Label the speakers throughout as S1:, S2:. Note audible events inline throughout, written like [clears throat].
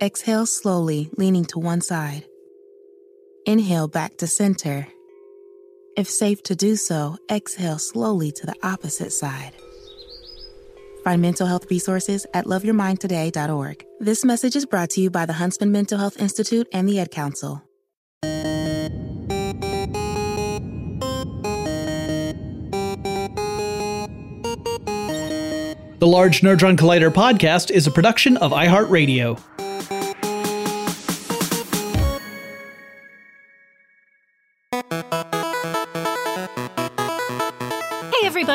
S1: exhale slowly, leaning to one side. Inhale back to center. If safe to do so, exhale slowly to the opposite side. Find mental health resources at loveyourmindtoday.org. This message is brought to you by the Huntsman Mental Health Institute and the Ad Council.
S2: The Large Nerdron Collider podcast is a production of iHeartRadio.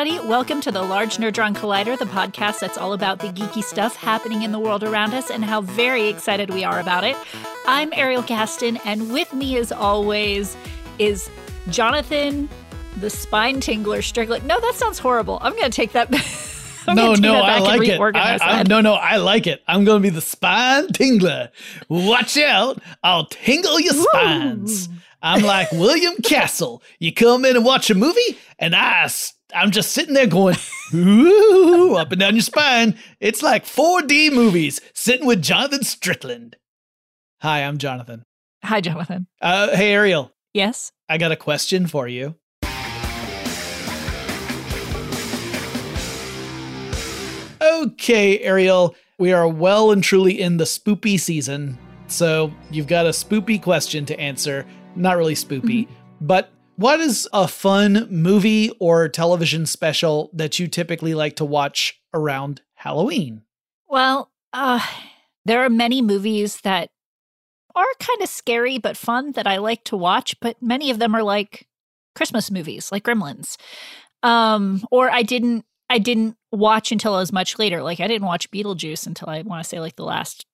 S3: Everybody, welcome to the Large Nerdron Collider, the podcast that's all about the geeky stuff happening in the world around us and how very excited we are about it. I'm Ariel Casten, and with me, as always, is Jonathan, the spine tingler Strickland. No, that sounds horrible. I'm going to take that. [laughs] I'm
S2: no, no, I like it. I, I, no, no, I like it. I'm going to be the spine tingler. Watch out. I'll tingle your spines. I'm like William Castle. You come in and watch a movie, and I, I'm just sitting there going, [laughs] ooh, up and down your spine. It's like 4D movies, sitting with Jonathan Strickland. Hi, I'm Jonathan.
S3: Hi, Jonathan.
S2: Uh, hey, Ariel,
S3: Yes.
S2: I got a question for you. Okay, Ariel, we are well and truly in the spoopy season. So you've got a spoopy question to answer. Not really spoopy, but what is a fun movie or television special that you typically like to watch around Halloween?
S3: Well, uh, there are many movies that are kind of scary but fun that I like to watch, but many of them are like Christmas movies, like Gremlins. Um, or I didn't I didn't watch until I was much later. Like I didn't watch Beetlejuice until I want to say like the last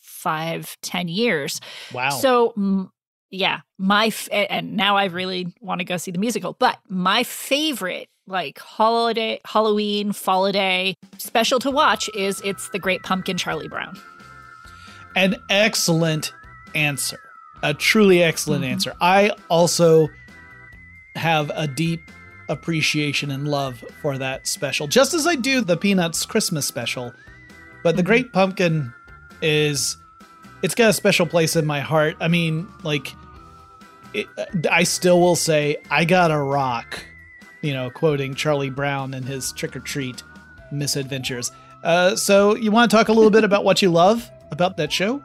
S3: five, ten years.
S2: Wow.
S3: So, yeah, my f- and now I really want to go see the musical. But my favorite, like holiday, Halloween, holiday special to watch is it's the Great Pumpkin, Charlie Brown.
S2: An excellent answer. A truly excellent
S3: Mhm.
S2: answer. I also have a deep appreciation and love for that special, just as I do the Peanuts Christmas special. But the
S3: Mhm.
S2: Great Pumpkin is it's got a special place in my heart. I mean, like it, I still will say I got a rock, you know, quoting Charlie Brown and his trick or treat misadventures. Uh, so you want to talk a little bit about what you love about that show?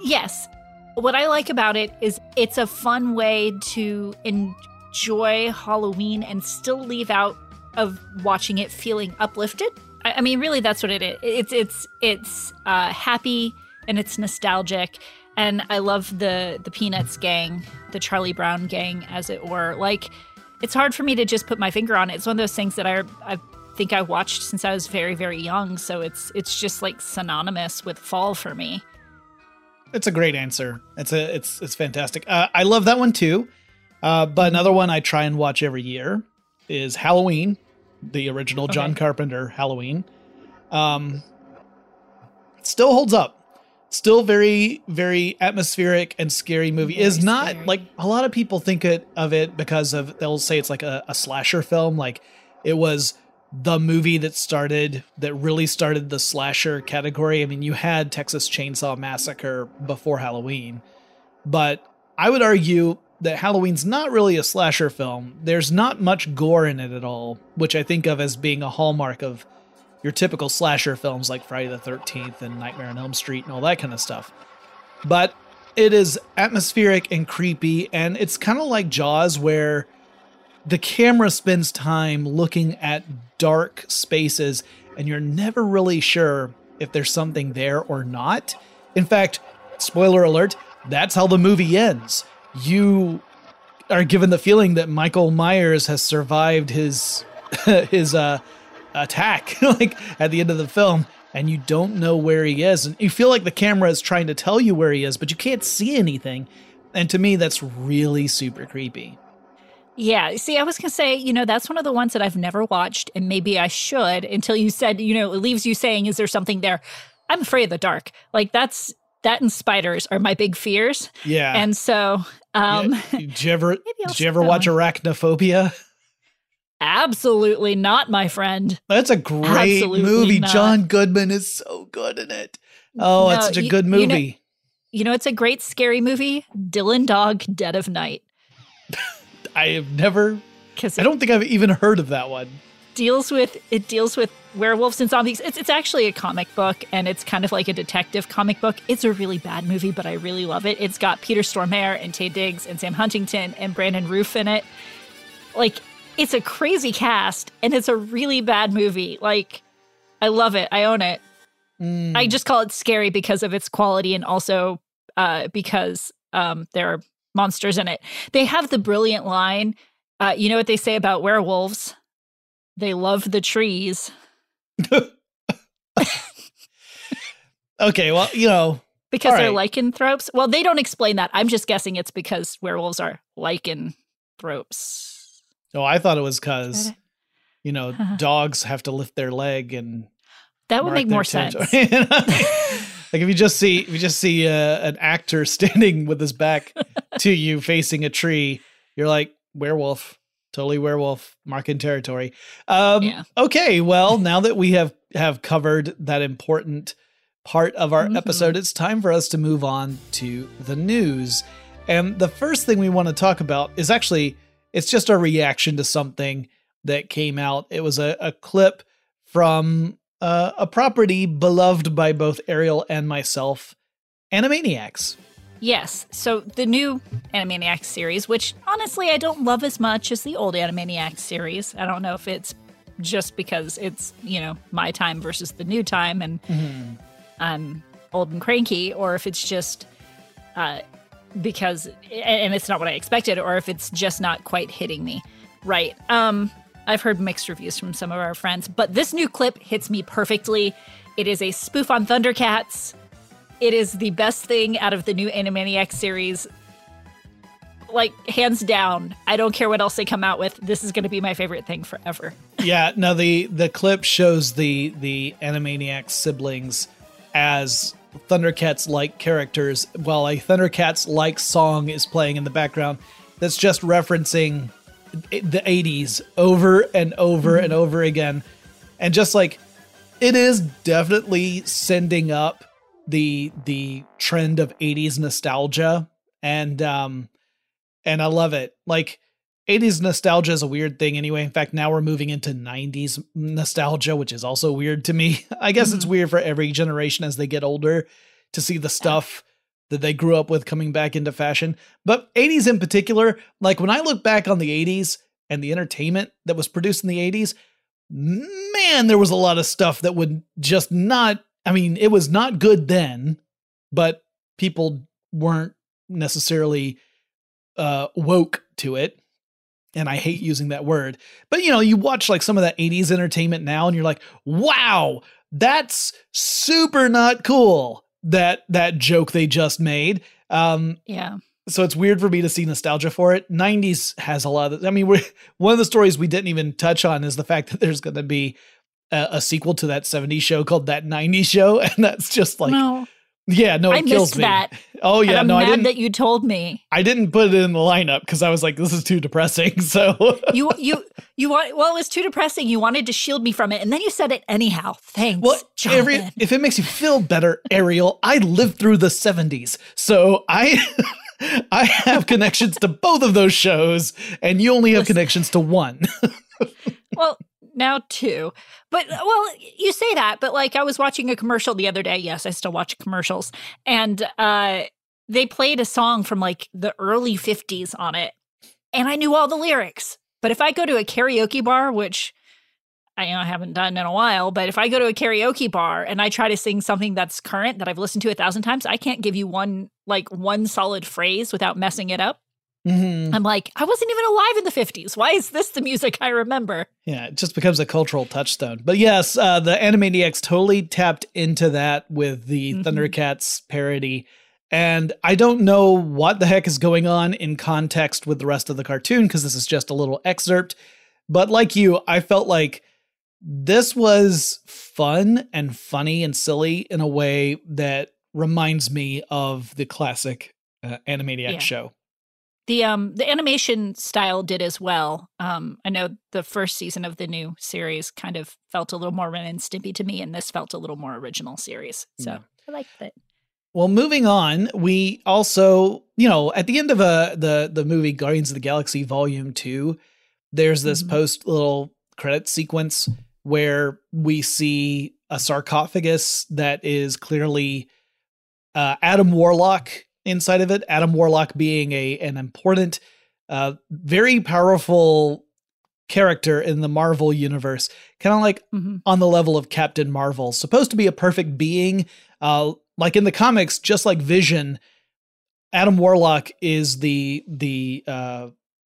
S3: Yes. What I like about it is it's a fun way to enjoy Halloween and still leave out of watching it feeling uplifted. I, I mean, really, that's what it is. It's it's it's uh, happy and it's nostalgic, and I love the the Peanuts gang, the Charlie Brown gang, as it were. Like, it's hard for me to just put my finger on it. It's one of those things that I I think I watched since I was very very young, so it's it's just like synonymous with fall for me.
S2: It's a great answer. It's a it's it's fantastic. Uh, I love that one too. Uh, but another one I try and watch every year is Halloween, the original John Carpenter Halloween. Um, it still holds up. Still very very atmospheric and scary movie.
S3: Very
S2: is not
S3: scary.
S2: like a lot of people think it, of it because of they'll say it's like a, a slasher film. Like it was the movie that started that really started the slasher category. I mean, you had Texas Chainsaw Massacre before Halloween, but I would argue that Halloween's not really a slasher film. There's not much gore in it at all, which I think of as being a hallmark of your typical slasher films like Friday the 13th and Nightmare on Elm Street and all that kind of stuff. but it is atmospheric and creepy, and it's kind of like Jaws, where the camera spends time looking at dark spaces, and you're never really sure if there's something there or not. In fact, spoiler alert, that's how the movie ends. You are given the feeling that Michael Myers has survived his [laughs] his uh, attack [laughs] like at the end of the film and you don't know where he is and you feel like the camera is trying to tell you where he is but you can't see anything and to me that's really super creepy.
S3: Yeah see i was gonna say you know that's one of the ones that i've never watched and maybe i should until you said you know it leaves you saying is there something there? I'm afraid of the dark. Like that's that and spiders are my big fears.
S2: Yeah.
S3: And so um
S2: yeah. did you ever [laughs] did you ever watch arachnophobia [laughs]
S3: Absolutely not, my friend.
S2: That's a great Absolutely movie. Not. John Goodman is so good in it. Oh, no, it's such a good movie.
S3: You know, you know, it's a great scary movie. Dylan Dog, Dead of Night. [laughs]
S2: I have never. I don't think I've even heard of that one.
S3: Deals with it deals with werewolves and zombies. It's it's actually a comic book, and it's kind of like a detective comic book. It's a really bad movie, but I really love it. It's got Peter Stormare and Taye Diggs and Sam Huntington and Brandon Routh in it. Like it's a crazy cast and it's a really bad movie. Like, I love it. I own it. Mm. I just call it scary because of its quality and also uh, because um, there are monsters in it. They have the brilliant line. Uh, you know what they say about werewolves? They love the trees. [laughs]
S2: okay, well, you know.
S3: Because they're right. lycanthropes. Well, they don't explain that. I'm just guessing it's because werewolves are lycanthropes.
S2: Oh, I thought it was because, you know, dogs have to lift their leg and
S3: that would make more territory. sense. [laughs] [laughs]
S2: like if you just see if you just see uh, an actor [laughs] standing with his back to you facing a tree, you're like werewolf, totally werewolf, marking territory. Um, yeah. Okay, well now that we have have covered that important part of our mm-hmm. episode, it's time for us to move on to the news. And the first thing we want to talk about is actually it's just a reaction to something that came out. It was a, a clip from uh, a property beloved by both Ariel and myself, Animaniacs.
S3: Yes. So the new Animaniacs series, which honestly I don't love as much as the old Animaniacs series. I don't know if it's just because it's, you know, my time versus the new time and mm-hmm. I'm old and cranky, or if it's just uh, because and it's not what I expected or if it's just not quite hitting me. Right. Um I've heard mixed reviews from some of our friends, but this new clip hits me perfectly. It is a spoof on Thundercats. It is the best thing out of the new Animaniacs series. Like hands down. I don't care what else they come out with. This is going to be my favorite thing forever. [laughs]
S2: yeah, now the the clip shows the the Animaniacs siblings as Thundercats like characters while a Thundercats like song is playing in the background that's just referencing the 80s over and over mm-hmm. and over again. And just like it is definitely sending up the the trend of 80s nostalgia and um and I love it. Like 80s nostalgia is a weird thing anyway. In fact, now we're moving into 90s nostalgia, which is also weird to me. [laughs] I guess mm-hmm. it's weird for every generation as they get older to see the stuff that they grew up with coming back into fashion. But 80s in particular, like when I look back on the 80s and the entertainment that was produced in the 80s, man, there was a lot of stuff that would just not, I mean, it was not good then, but people weren't necessarily uh, woke to it and I hate using that word. But you know, you watch like some of that 80s entertainment now and you're like, "Wow, that's super not cool." That that joke they just made. Um
S3: Yeah.
S2: So it's weird for me to see nostalgia for it. 90s has a lot of I mean, we one of the stories we didn't even touch on is the fact that there's going to be a, a, sequel to that 70s show called That 90s Show [laughs] and that's just like
S3: no.
S2: Yeah, no, it
S3: I
S2: kills
S3: me. that. [laughs]
S2: Oh yeah,
S3: I'm
S2: no,
S3: mad
S2: I didn't.
S3: That you told me.
S2: I didn't put it in the lineup because I was like, this is too depressing. [laughs] So
S3: you you you want well, it was too depressing. You wanted to shield me from it, and then you said it anyhow. Thanks. Well, every,
S2: if it makes you feel better, Ariel, I lived through the '70s, so I. [laughs] I have connections to both of those shows, and you only have Listen. connections to one.
S3: well, now too. But well, you say that, but like I was watching a commercial the other day. Yes, I still watch commercials, and uh, they played a song from like the early '50s on it, and I knew all the lyrics. But if I go to a karaoke bar, which I, you know, I haven't done in a while, but if I go to a karaoke bar and I try to sing something that's current that I've listened to a thousand times, I can't give you one like one solid phrase without messing it up. Mm-hmm. I'm like, I wasn't even alive in the 50s. Why is this the music I remember?
S2: Yeah, it just becomes a cultural touchstone. But yes, uh, the Animaniacs totally tapped into that with the mm-hmm. Thundercats parody. And I don't know what the heck is going on in context with the rest of the cartoon because this is just a little excerpt. But like you, I felt like this was fun and funny and silly in a way that reminds me of the classic uh, Animaniac yeah. show.
S3: The um the animation style did as well. Um, I know the first season of the new series kind of felt a little more Ren and Stimpy to me, and this felt a little more original series. So yeah. I liked it.
S2: Well, moving on, we also, you know, at the end of uh, the the movie Guardians of the Galaxy Volume Two, there's this mm-hmm. post little credit sequence where we see a sarcophagus that is clearly uh, Adam Warlock inside of it. Adam Warlock being a an important, uh, very powerful character in the Marvel universe, kind of like mm-hmm. on the level of Captain Marvel, supposed to be a perfect being. Uh, like in the comics, just like Vision, Adam Warlock is the the uh,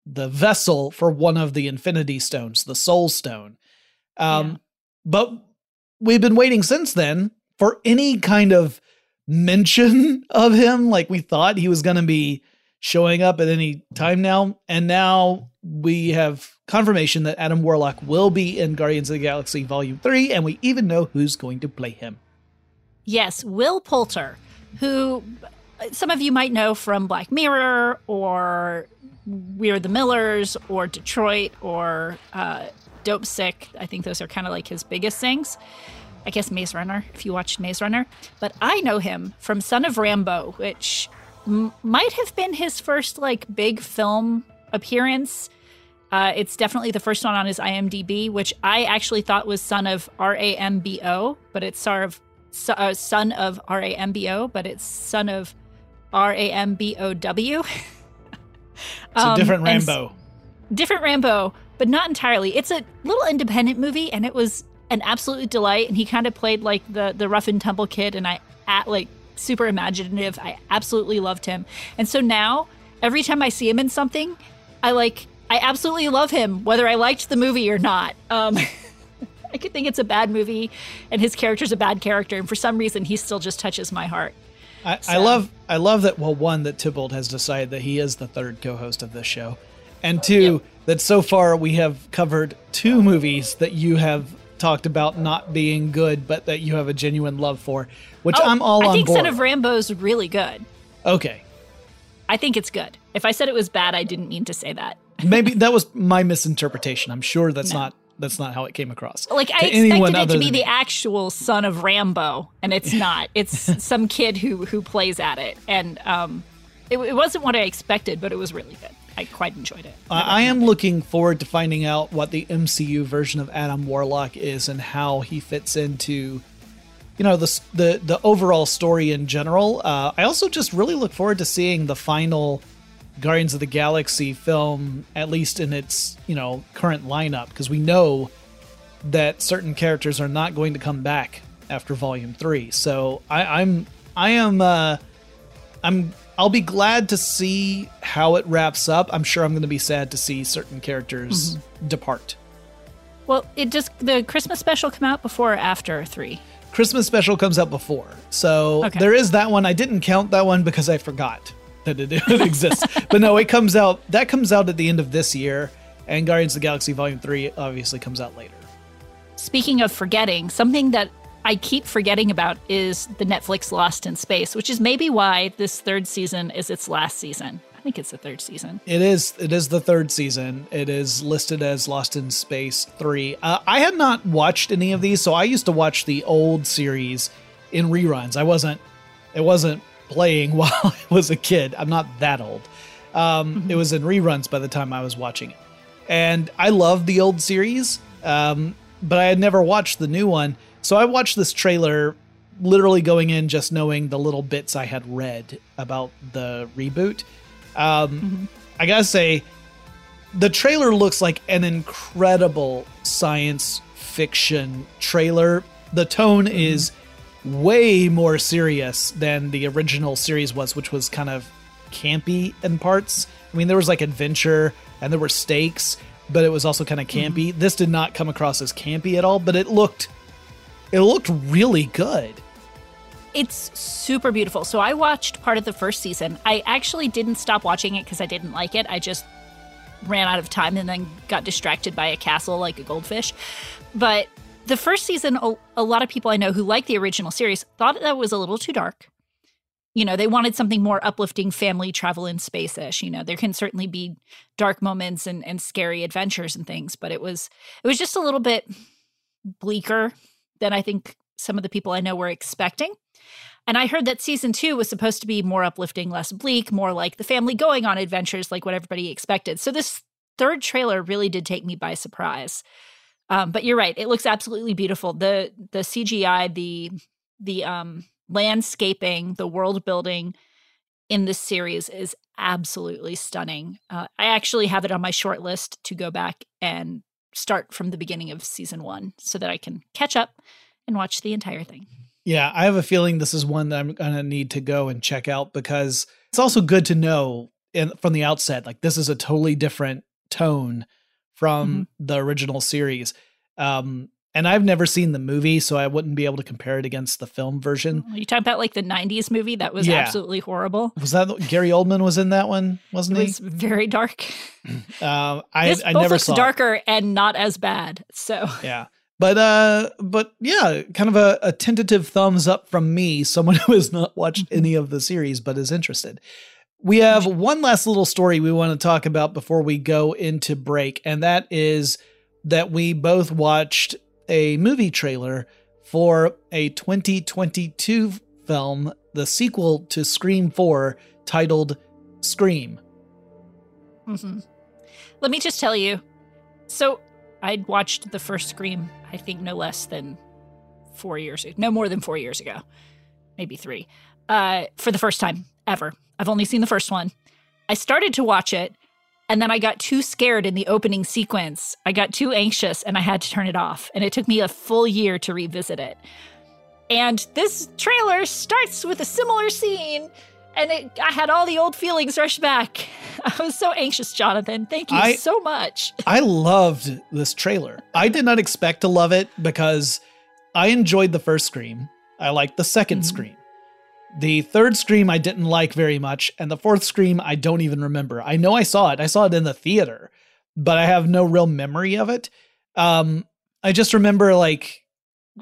S2: the vessel for one of the Infinity Stones, the Soul Stone. Um, yeah. But we've been waiting since then for any kind of mention [laughs] of him. Like we thought he was going to be showing up at any time now. And now we have confirmation that Adam Warlock will be in Guardians of the Galaxy Volume 3, and we even know who's going to play him.
S3: Yes, Will Poulter, who some of you might know from Black Mirror or We're the Millers or Detroit or uh, Dopesick. I think those are kind of like his biggest things. I guess Maze Runner, if you watched Maze Runner. But I know him from Son of Rambow, which m- might have been his first like big film appearance. Uh, it's definitely the first one on his IMDb, which I actually thought was Son of R A M B O, but it's sort of uh, Son of R A M B O, but it's Son of R A M B O W. [laughs]
S2: It's a different um, Rambo.
S3: Different Rambo, but not entirely. It's a little independent movie, and it was an absolute delight. And he kind of played like the the rough and tumble kid, and I at like super imaginative. I absolutely loved him. And so now, every time I see him in something, I like I absolutely love him, whether I liked the movie or not. Um, [laughs] I could think it's a bad movie, and his character's a bad character, and for some reason, he still just touches my heart.
S2: I, so. I love I love that. Well, one that Tybalt has decided that he is the third co-host of this show, and two yep. that so far we have covered two movies that you have talked about not being good, but that you have a genuine love for, which oh, I'm all I on I
S3: think
S2: board.
S3: Son of Rambow's really good.
S2: Okay.
S3: I think it's good. If I said it was bad, I didn't mean to say that. [laughs]
S2: Maybe that was my misinterpretation. I'm sure that's no. not that's not how it came across.
S3: Like I expected it to be the actual son of Rambo, and it's [laughs] not. It's some kid who who plays at it, and um, it, it wasn't what I expected, but it was really good. I quite enjoyed it.
S2: Uh, I am looking forward to finding out what the MCU version of Adam Warlock is and how he fits into, you know, the the the overall story in general. Uh, I also just really look forward to seeing the final Guardians of the Galaxy film, at least in its you know current lineup, because we know that certain characters are not going to come back after Volume Three. So I, I'm I am uh, I'm I'll be glad to see how it wraps up. I'm sure I'm going to be sad to see certain characters mm-hmm. depart.
S3: Well, it just the Christmas special come out before or after three.
S2: Christmas special comes out before, so okay. there is that one. I didn't count that one because I forgot that it, [laughs] it exists. but no, it comes out. That comes out at the end of this year, and Guardians of the Galaxy Volume Three obviously comes out later.
S3: Speaking of forgetting, something that I keep forgetting about is the Netflix Lost in Space, which is maybe why this third season is its last season. I think it's the third season.
S2: It is. It is the third season. It is listed as Lost in Space three. Uh, I had not watched any of these, so I used to watch the old series in reruns. I wasn't. It wasn't playing [laughs] while I was a kid. I'm not that old. Um, mm-hmm. It was in reruns by the time I was watching it, and I love the old series Um, but I had never watched the new one. So I watched this trailer literally going in just knowing the little bits I had read about the reboot. Um, mm-hmm. I gotta say, the trailer looks like an incredible science fiction trailer. The tone mm-hmm. is way more serious than the original series was, which was kind of campy in parts. I mean, there was like adventure and there were stakes, but it was also kind of campy. Mm-hmm. This did not come across as campy at all, but it looked it looked really good.
S3: It's super beautiful. So I watched part of the first season. I actually didn't stop watching it because I didn't like it. I just ran out of time and then got distracted by a castle like a goldfish. But the first season, a, lot of people I know who like the original series thought that was a little too dark. You know, they wanted something more uplifting, family travel in space ish. You know, there can certainly be dark moments and, and scary adventures and things, but it was it was just a little bit bleaker than I think some of the people I know were expecting. And I heard that season two was supposed to be more uplifting, less bleak, more like the family going on adventures like what everybody expected. So this third trailer really did take me by surprise. Um, but you're right; it looks absolutely beautiful. the The CGI, the the um, landscaping, the world building in this series is absolutely stunning. Uh, I actually have it on my short list to go back and start from the beginning of season one, so that I can catch up and watch the entire thing.
S2: Yeah, I have a feeling this is one that I'm gonna need to go and check out because it's also good to know in, from the outset, like this is a totally different tone from mm-hmm. the original series. Um, and I've never seen the movie, so I wouldn't be able to compare it against the film version.
S3: Are you talking about like the '90s movie that was yeah. absolutely horrible?
S2: Was that Gary Oldman was in that one? Wasn't
S3: it
S2: he?
S3: Was very dark. [laughs]
S2: Uh, I, this I both
S3: never looks
S2: saw
S3: darker
S2: it.
S3: and not as bad. So
S2: yeah, but uh, but yeah, kind of a, a tentative thumbs up from me, someone [laughs] who has not watched mm-hmm. any of the series but is interested. We have one last little story we want to talk about before we go into break, and that is that we both watched a movie trailer for a 2022 film, the sequel to Scream 4, titled Scream.
S3: Mm-hmm. Let me just tell you. So, I'd watched the first Scream I think no less than four years, no more than four years ago, maybe three, uh, for the first time ever. I've only seen the first one. I started to watch it, and then I got too scared in the opening sequence. I got too anxious, and I had to turn it off. And it took me a full year to revisit it. And this trailer starts with a similar scene and it, I had all the old feelings rush back. [laughs] I was so anxious, Jonathan. Thank you I, so much.
S2: I loved this trailer. I did not expect to love it because I enjoyed the first Scream. I liked the 2nd mm-hmm. Scream. The third Scream I didn't like very much, and the fourth Scream I don't even remember. I know I saw it. I saw it in the theater, but I have no real memory of it. Um, I just remember like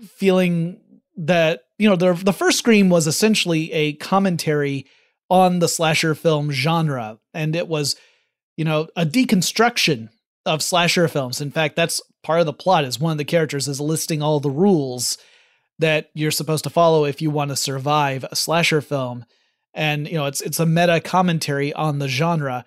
S2: feeling that you know the the first Scream was essentially a commentary on the slasher film genre. And it was, you know, a deconstruction of slasher films. In fact, that's part of the plot is one of the characters is listing all the rules that you're supposed to follow if you want to survive a slasher film. And, you know, it's it's a meta commentary on the genre.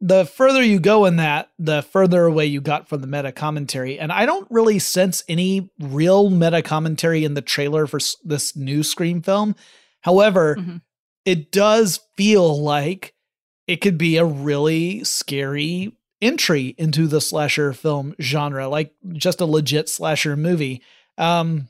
S2: The further you go in that, the further away you got from the meta commentary. And I don't really sense any real meta commentary in the trailer for this new Scream film. However, mm-hmm it does feel like it could be a really scary entry into the slasher film genre, like just a legit slasher movie. Um,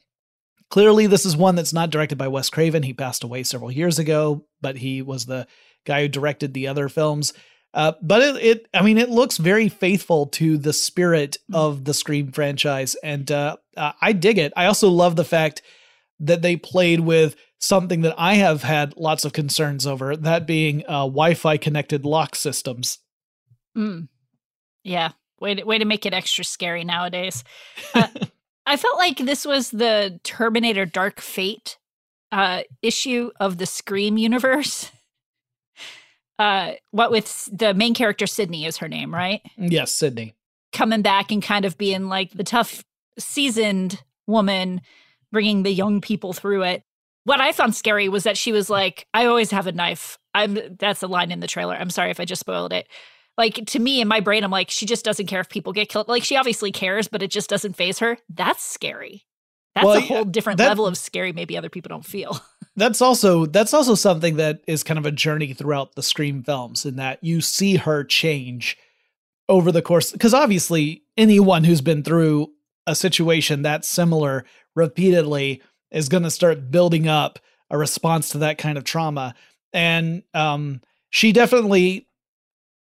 S2: clearly, this is one that's not directed by Wes Craven. He passed away several years ago, but he was the guy who directed the other films. Uh, but it, it, I mean, it looks very faithful to the spirit of the Scream franchise, and uh, uh, I dig it. I also love the fact that they played with something that I have had lots of concerns over, that being uh, Wi-Fi connected lock systems.
S3: Mm. Yeah, way to, way to make it extra scary nowadays. [laughs] I felt like this was the Terminator Dark Fate uh, issue of the Scream universe. [laughs] Uh, what with the main character Sydney is her name, right?
S2: Yes, Sydney.
S3: coming back and kind of being like the tough, seasoned woman, bringing the young people through it what I found scary was that she was like, I always have a knife. I'm that's a line in the trailer. I'm sorry if I just spoiled it. Like to me in my brain, I'm like, she just doesn't care if people get killed. Like she obviously cares, but it just doesn't phase her. That's scary. That's
S2: Well,
S3: a whole different
S2: that-
S3: level of scary. Maybe other people don't feel. [laughs]
S2: That's also that's also something that is kind of a journey throughout the Scream films in that you see her change over the course because obviously anyone who's been through a situation that's similar repeatedly is going to start building up a response to that kind of trauma and um she definitely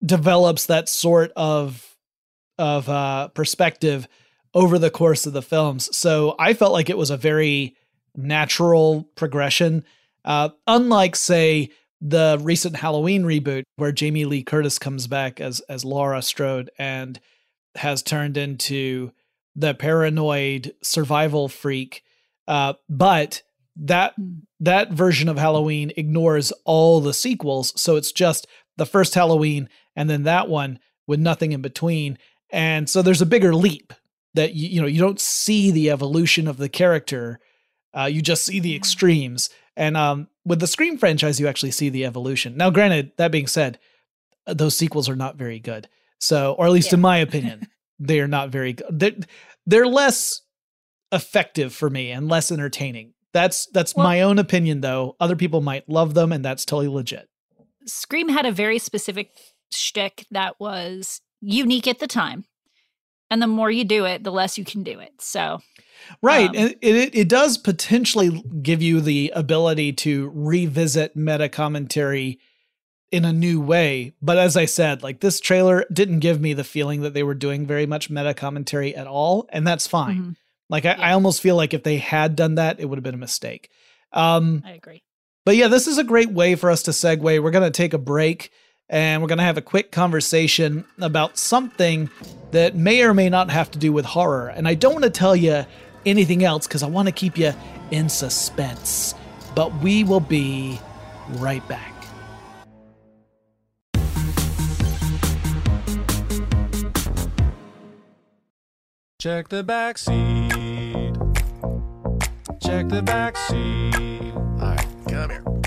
S2: develops that sort of of uh perspective over the course of the films so i felt like it was a very natural progression. Uh, unlike, say, the recent Halloween reboot, where Jamie Lee Curtis comes back as as Laurie Strode and has turned into the paranoid survival freak. Uh, but that that version of Halloween ignores all the sequels, so it's just the first Halloween and then that one with nothing in between. And so there's a bigger leap that you, you know you don't see the evolution of the character uh, you just see the extremes. And um, with the Scream franchise, you actually see the evolution. Now, granted, that being said, uh, those sequels are not very good. So, or at least in my opinion, they are not very good. They're, they're less effective for me and less entertaining. That's that's
S3: Well-
S2: my own opinion, though. Other people might love them, and that's totally legit.
S3: Scream had a very specific shtick that was unique at the time. And the more you do it, the less you can do it. So
S2: Right.
S3: Um,
S2: and it, it, does potentially give you the ability to revisit meta commentary in a new way. But as I said, like this trailer didn't give me the feeling that they were doing very much meta commentary at all. And that's fine.
S3: mhm,
S2: Like I, I almost feel like if they had done that, it would have been a mistake. Um,
S3: I agree.
S2: but yeah, this is a great way for us to segue. We're to take a break and we're going to have a quick conversation about something that may or may not have to do with horror. And I don't want to tell you anything else because I want to keep you in suspense. But we will be right back.
S4: Check the back seat. Check the back seat. All right, come here.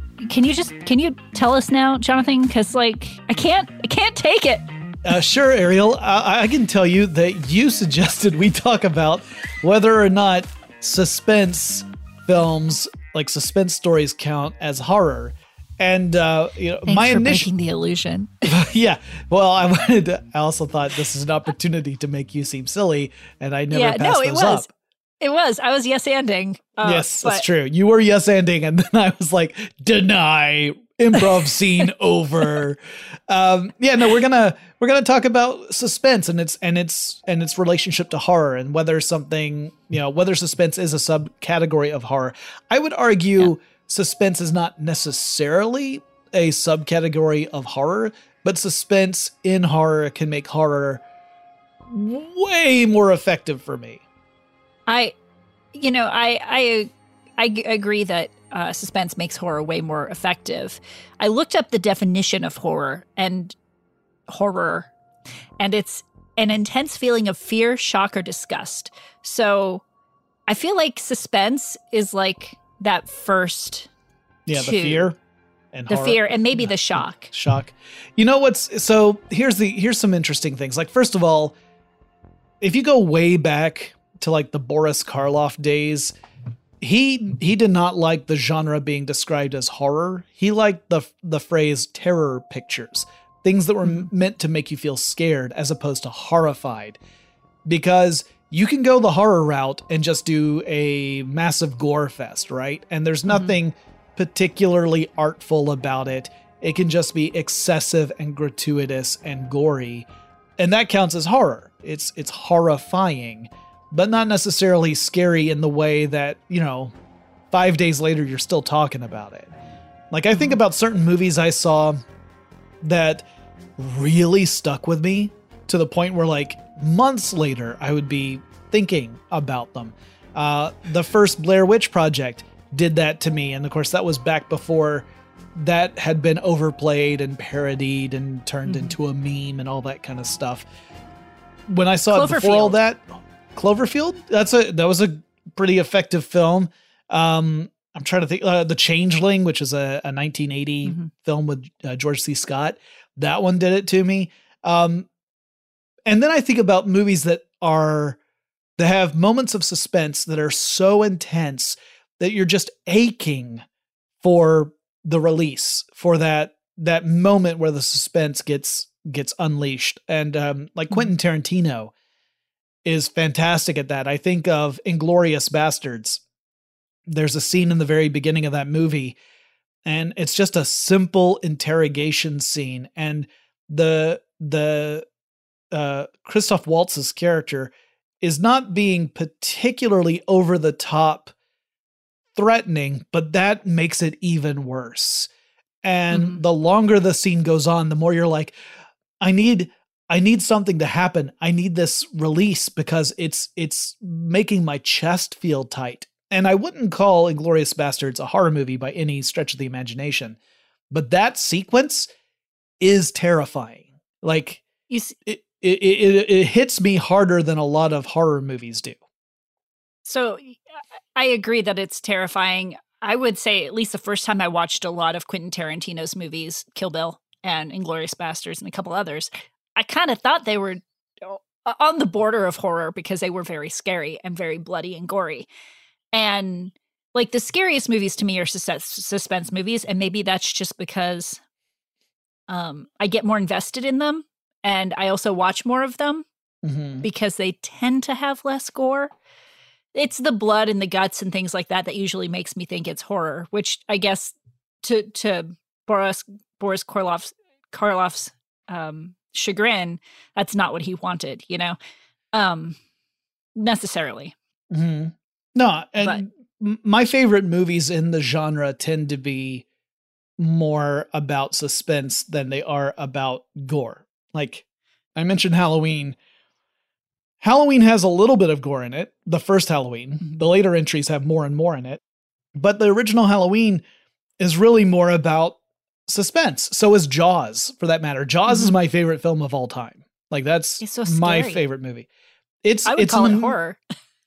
S3: Can you just can you tell us now, Jonathan? Because like I can't I can't take it.
S2: Uh, sure, Ariel. I, I can tell you that you [laughs] suggested we talk about whether or not suspense films, like suspense stories, count as horror. And uh, you know,
S3: Thanks
S2: my initial
S3: the illusion. [laughs]
S2: yeah. Well, I [laughs] wanted. To, I also thought this is an opportunity to make you seem silly, and I never
S3: yeah,
S2: passed
S3: no, it was.
S2: up.
S3: It was. I was yes anding. Uh,
S2: yes, that's true. You were yes ending, and then [laughs] I was like, deny improv scene [laughs] over. Um, yeah, no, we're gonna we're gonna talk about suspense and its and its and its relationship to horror and whether something you know whether suspense is a subcategory of horror. I would argue suspense is not necessarily a subcategory of horror, but suspense in horror can make horror way more effective for me.
S3: I, you know, I I I agree that uh, suspense makes horror way more effective. I looked up the definition of horror and horror, and it's an intense feeling of fear, shock, or disgust. So, I feel like suspense is like that first
S2: Yeah, the fear and
S3: the
S2: horror.
S3: fear and maybe the shock.
S2: shock. You know what's so here's the here's some interesting things. Like first of all, if you go way back to like the Boris Karloff days, he he did not like the genre being described as horror. He liked the the phrase terror pictures, things that were meant to make you feel scared as opposed to horrified. Because you can go the horror route and just do a massive gore fest, right? And there's mm-hmm. nothing particularly artful about it. It can just be excessive and gratuitous and gory. And that counts as horror. It's it's horrifying, but not necessarily scary in the way that, you know, 5 days later you're still talking about it. Like I think about certain movies I saw that really stuck with me to the point where like months later I would be thinking about them. Uh, the first Blair Witch Project did that to me, and of course that was back before that had been overplayed and parodied and turned
S3: Mm-hmm.
S2: into a meme and all that kind of stuff. When I saw it before all that, Cloverfield, that's a that was a pretty effective film. Um, I'm trying to think. Uh, the Changeling, which is a, a 1980
S3: Mhm.
S2: film with uh, George C. Scott, that one did it to me. Um, and then I think about movies that are that have moments of suspense that are so intense that you're just aching for the release for that that moment where the suspense gets gets unleashed and um like Quentin Tarantino is fantastic at that. I think of Inglourious Basterds. There's a scene in the very beginning of that movie and it's just a simple interrogation scene and the the uh Christoph Waltz's character is not being particularly over the top threatening, but that makes it even worse. And
S3: Mhm.
S2: the longer the scene goes on, the more you're like, I need I need something to happen. I need this release because it's it's making my chest feel tight. And I wouldn't call Inglourious Basterds a horror movie by any stretch of the imagination, but that sequence is terrifying. Like
S3: You s-
S2: it it, it, it hits me harder than a lot of horror movies do.
S3: So I agree that it's terrifying. I would say at least the first time I watched a lot of Quentin Tarantino's movies, Kill Bill and Inglourious Basterds and a couple others, I kind of thought they were on the border of horror because they were very scary and very bloody and gory. And like the scariest movies to me are sus- suspense movies and maybe that's just because um I get more invested in them and I also watch more of them
S2: Mm-hmm.
S3: because they tend to have less gore. It's the blood and the guts and things like that that usually makes me think it's horror, which I guess to to Boris Boris Karloff's Karloff's um, chagrin, that's not what he wanted, you know, um, necessarily.
S2: hmm No, and m my favorite movies in the genre tend to be more about suspense than they are about gore. Like I mentioned Halloween. Halloween has a little bit of gore in it, the first Halloween.
S3: Mhm.
S2: The later entries have more and more in it. But the original Halloween is really more about suspense. So is Jaws, for that matter. Jaws is
S3: Mhm.
S2: my favorite film of all time. Like that's
S3: It's so
S2: my favorite movie. It's
S3: I would
S2: it's
S3: call it horror.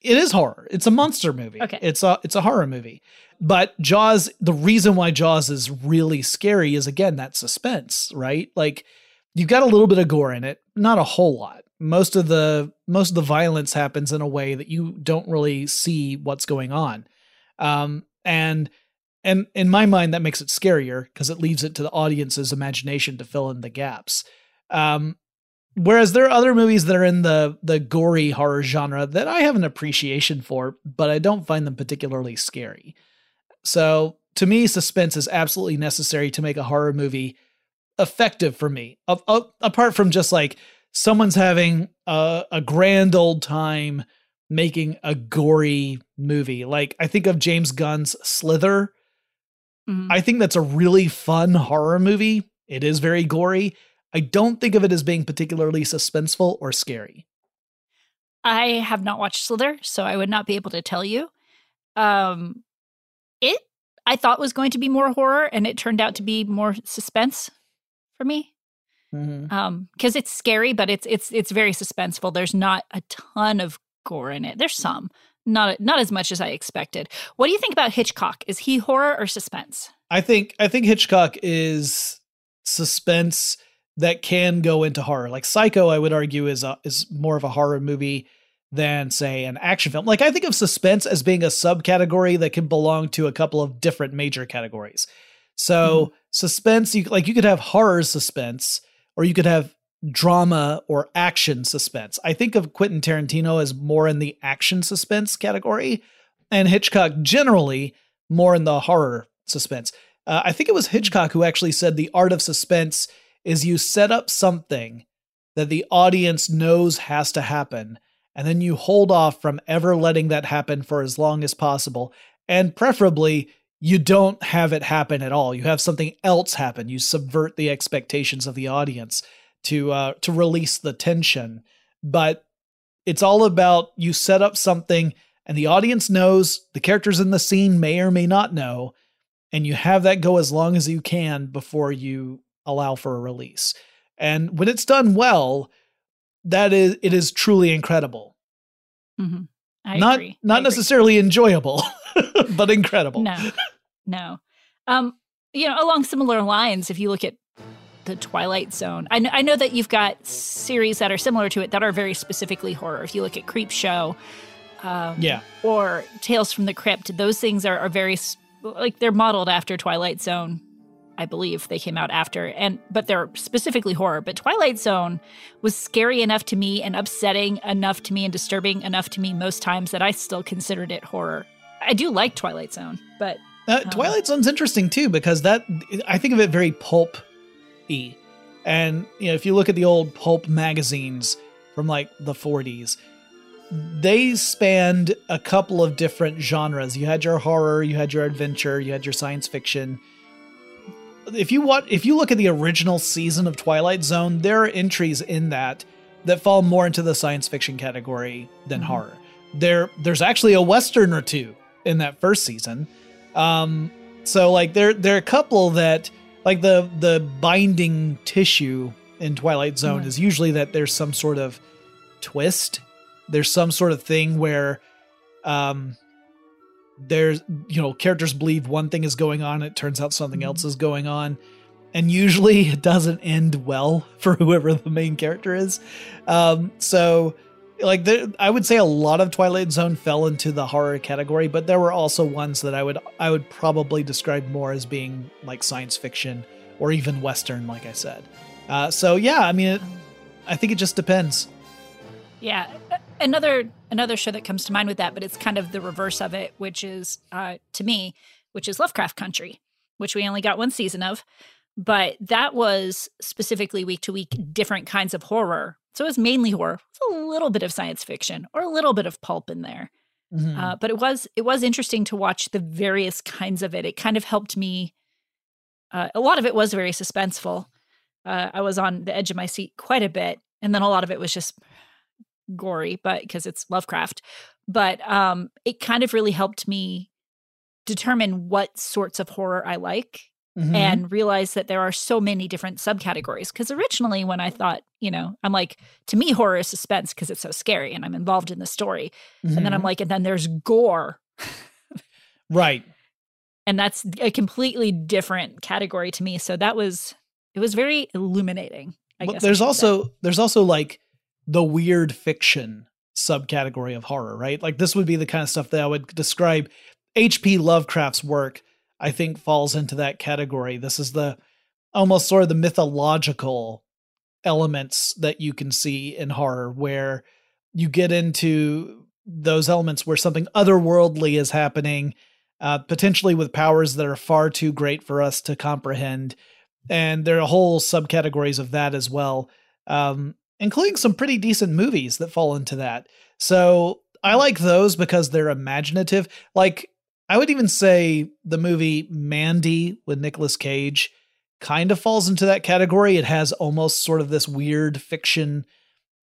S2: it is horror. It's a monster movie.
S3: Okay.
S2: It's a it's a horror movie. But Jaws, the reason why Jaws is really scary is again that suspense, right? Like you've got a little bit of gore in it, not a whole lot. Most of the most of the violence happens in a way that you don't really see what's going on. Um and and in my mind that makes it scarier because it leaves it to the audience's imagination to fill in the gaps. Um Whereas there are other movies that are in the the gory horror genre that I have an appreciation for, but I don't find them particularly scary. So to me, suspense is absolutely necessary to make a horror movie effective for me. A- a- apart from just like someone's having a, a grand old time making a gory movie. Like I think of James Gunn's Slither.
S3: Mhm.
S2: I think that's a really fun horror movie. It is very gory. I don't think of it as being particularly suspenseful or scary.
S3: I have not watched Slither, so I would not be able to tell you. Um, it I thought was going to be more horror, and it turned out to be more suspense for me. Um, because it's scary, but it's it's it's very suspenseful. There's not a ton of gore in it. There's some, not not as much as I expected. What do you think about Hitchcock? Is he horror or suspense?
S2: I think I think Hitchcock is suspense that can go into horror. Like Psycho, I would argue is a, is more of a horror movie than say an action film. Like I think of suspense as being a subcategory that can belong to a couple of different major categories. So mm-hmm. suspense, you like you could have horror suspense, or you could have drama or action suspense. I think of Quentin Tarantino as more in the action suspense category, and Hitchcock generally more in the horror suspense. Uh, I think it was Hitchcock who actually said the art of suspense is you set up something that the audience knows has to happen, and then you hold off from ever letting that happen for as long as possible. And preferably, you don't have it happen at all. You have something else happen. You subvert the expectations of the audience to uh, to release the tension. But it's all about you set up something and the audience knows, the characters in the scene may or may not know, and you have that go as long as you can before you allow for a release. And when it's done well, that is it is truly incredible.
S3: Mm-hmm. I
S2: not
S3: agree.
S2: not
S3: I agree.
S2: necessarily enjoyable, [laughs] but incredible.
S3: No, no. Um, you know, along similar lines, if you look at the Twilight Zone, I, kn- I know that you've got series that are similar to it that are very specifically horror. If you look at Creepshow, um,
S2: Yeah.
S3: or Tales from the Crypt, those things are, are very like they're modeled after Twilight Zone. I believe they came out after, and but they're specifically horror. But Twilight Zone was scary enough to me and upsetting enough to me and disturbing enough to me most times that I still considered it horror. I do like Twilight Zone, but
S2: Uh, Twilight Zone's interesting too because that I think of it very pulp y. And you know, if you look at the old pulp magazines from like the 40s, they spanned a couple of different genres. You had your horror, you had your adventure, you had your science fiction. If you want if you look at the original season of Twilight Zone, there are entries in that that fall more into the science fiction category than horror. There there's actually a western or two in that first season. Um, so like there there are a couple that like the the binding tissue in Twilight Zone is usually that there's some sort of twist. There's some sort of thing where um there's you know characters believe one thing is going on it turns out something else is going on. And usually [laughs] it doesn't end well [laughs] for whoever the main character is. Um so like there, I would say a lot of Twilight Zone fell into the horror category, but there were also ones that I would I would probably describe more as being like science fiction or even western, like I said. Uh, so yeah, I mean, it, I think it just depends.
S3: Yeah, another another show that comes to mind with that, but it's kind of the reverse of it, which is uh, to me, which is Lovecraft Country, which we only got one season of, but that was specifically week to week different kinds of horror. So it was mainly horror, with a little bit of science fiction or a little bit of pulp in there.
S2: Mhm.
S3: Uh, but it was it was interesting to watch the various kinds of it. It kind of helped me. Uh, a lot of it was very suspenseful. Uh, I was on the edge of my seat quite a bit, and then a lot of it was just gory, but because it's Lovecraft. But um, it kind of really helped me determine what sorts of horror I like
S2: Mhm.
S3: and realize that there are so many different subcategories. Because originally, when I thought, you know, I'm like, to me, horror is suspense because it's so scary and I'm involved in the story. And then I'm
S2: Mhm.
S3: like, and then there's gore.
S2: right. [laughs]
S3: And that's a completely different category to me. So that was, it was very illuminating. I I
S2: there's
S3: say.
S2: also there's also like the weird fiction subcategory of horror, right? Like this would be the kind of stuff that I would describe H.P. Lovecraft's work I think falls into that category. This is the almost sort of the mythological elements that you can see in horror where you get into those elements where something otherworldly is happening uh, potentially with powers that are far too great for us to comprehend. And there are whole subcategories of that as well um, including some pretty decent movies that fall into that. So i like those because they're imaginative. Like i would even say the movie mandy with Nicolas cage kind of falls into that category. It has almost sort of this weird fiction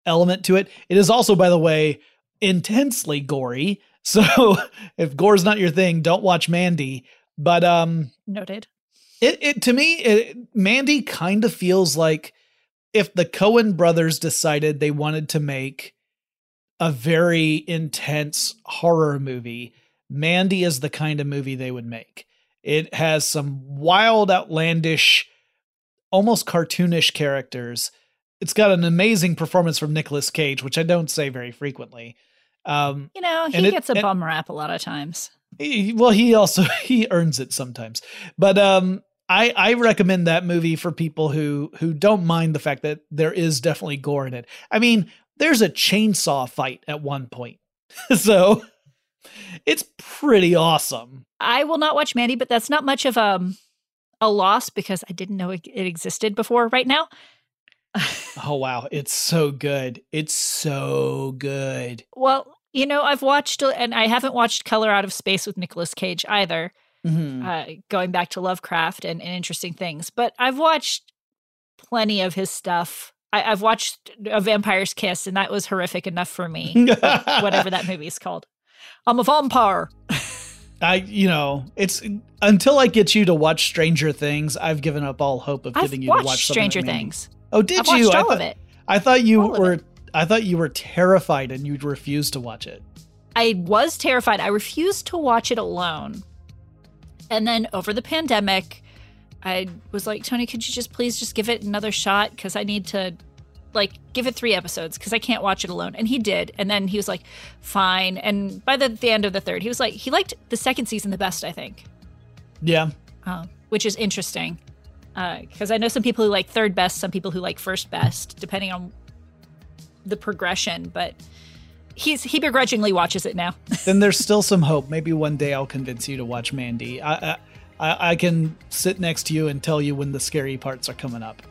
S2: element to it. It is also by the way intensely gory. [laughs] So if gore's not your thing don't watch mandy. But um
S3: noted.
S2: it, it to me, it, Mandy kind of feels like if the Coen brothers decided they wanted to make a very intense horror movie, Mandy is the kind of movie they would make. It has some wild, outlandish, almost cartoonish characters. It's got an amazing performance from Nicolas Cage, which I don't say very frequently. Um,
S3: You know, he
S2: it-
S3: gets a bum rap a lot of times.
S2: he- well he also [laughs] he earns it sometimes but um i i recommend that movie for people who who don't mind the fact that there is definitely gore in it i mean there's a chainsaw fight at one point [laughs] so it's pretty awesome
S3: I will not watch Mandy, but that's not much of um, a loss because I didn't know it, it existed before right now. [laughs]
S2: oh wow it's so good it's so good
S3: Well, you know, I've watched, and I haven't watched Color Out of Space with Nicolas Cage either.
S2: Mhm.
S3: uh, going back to Lovecraft and, and interesting things. But I've watched plenty of his stuff. I, I've watched A Vampire's Kiss, and that was horrific enough for me. whatever that [laughs] movie is called. I'm a vampire.
S2: I, you know, it's until I get you to watch Stranger Things, I've given up all hope of
S3: I've
S2: getting you to watch
S3: Stranger. Things.
S2: Oh, did
S3: I've watched
S2: you? I
S3: all
S2: thought,
S3: of it.
S2: I thought you
S3: All
S2: were. I thought you were terrified and you'd refuse to watch it.
S3: I was terrified. I refused to watch it alone. And then over the pandemic, I was like, Tony, could you just please just give it another shot? Because I need to, like, give it three episodes because I can't watch it alone. And he did. And then he was like, fine. And by the, the end of the third, he was like, he liked the second season the best, I think,
S2: Yeah,
S3: uh, which is interesting. Because I know some people who like third best, some people who like first best, depending on the progression. But he's he begrudgingly watches it now. [laughs]
S2: then there's still some hope. Maybe one day I'll convince you to watch Mandy. I, I I can sit next to you and tell you when the scary parts are coming up.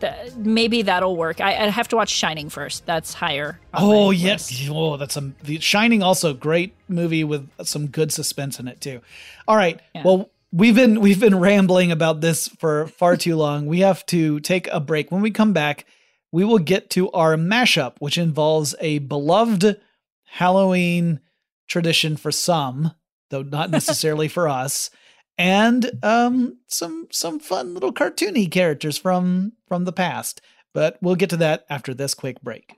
S3: Th- maybe that'll work. I, I have to watch Shining first. That's higher.
S2: Oh yes,
S3: list.
S2: oh that's a the Shining. Also, great movie with some good suspense in it too. All right,
S3: Yeah.
S2: well we've been we've been rambling about this for far too long. We have to take a break. When we come back, we will get to our mashup, which involves a beloved Halloween tradition for some, though not [laughs] necessarily for us, and um some some fun little cartoony characters from from the past. But we'll get to that after this quick break.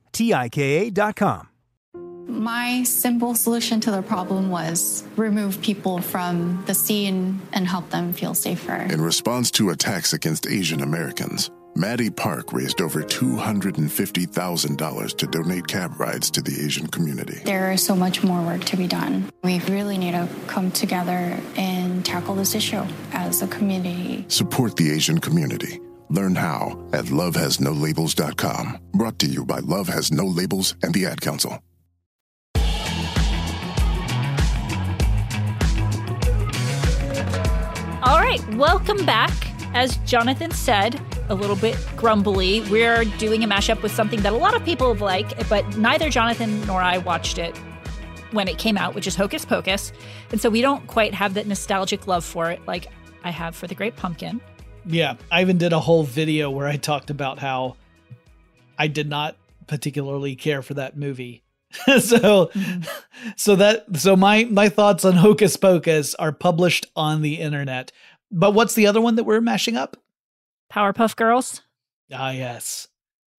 S5: T I K A.com.
S6: My simple solution to the problem was remove people from the scene and help them feel safer.
S7: In response to attacks against Asian Americans, Maddie Park raised over $250,000 to donate cab rides to the Asian community.
S6: There is so much more work to be done. We really need to come together and tackle this issue as a community.
S7: Support the Asian community. Learn how at lovehasnolabels.com. Brought to you by Love Has No Labels and the Ad Council.
S3: All right, welcome back. As Jonathan said, a little bit grumbly, we're doing a mashup with something that a lot of people have liked, but neither Jonathan nor I watched it when it came out, which is Hocus Pocus. And so we don't quite have that nostalgic love for it like I have for The Great Pumpkin.
S2: Yeah, I even did a whole video where I talked about how I did not particularly care for that movie. [laughs] so so that so my my thoughts on Hocus Pocus are published on the internet. But what's the other one that we're mashing up?
S3: Powerpuff Girls.
S2: Ah, yes.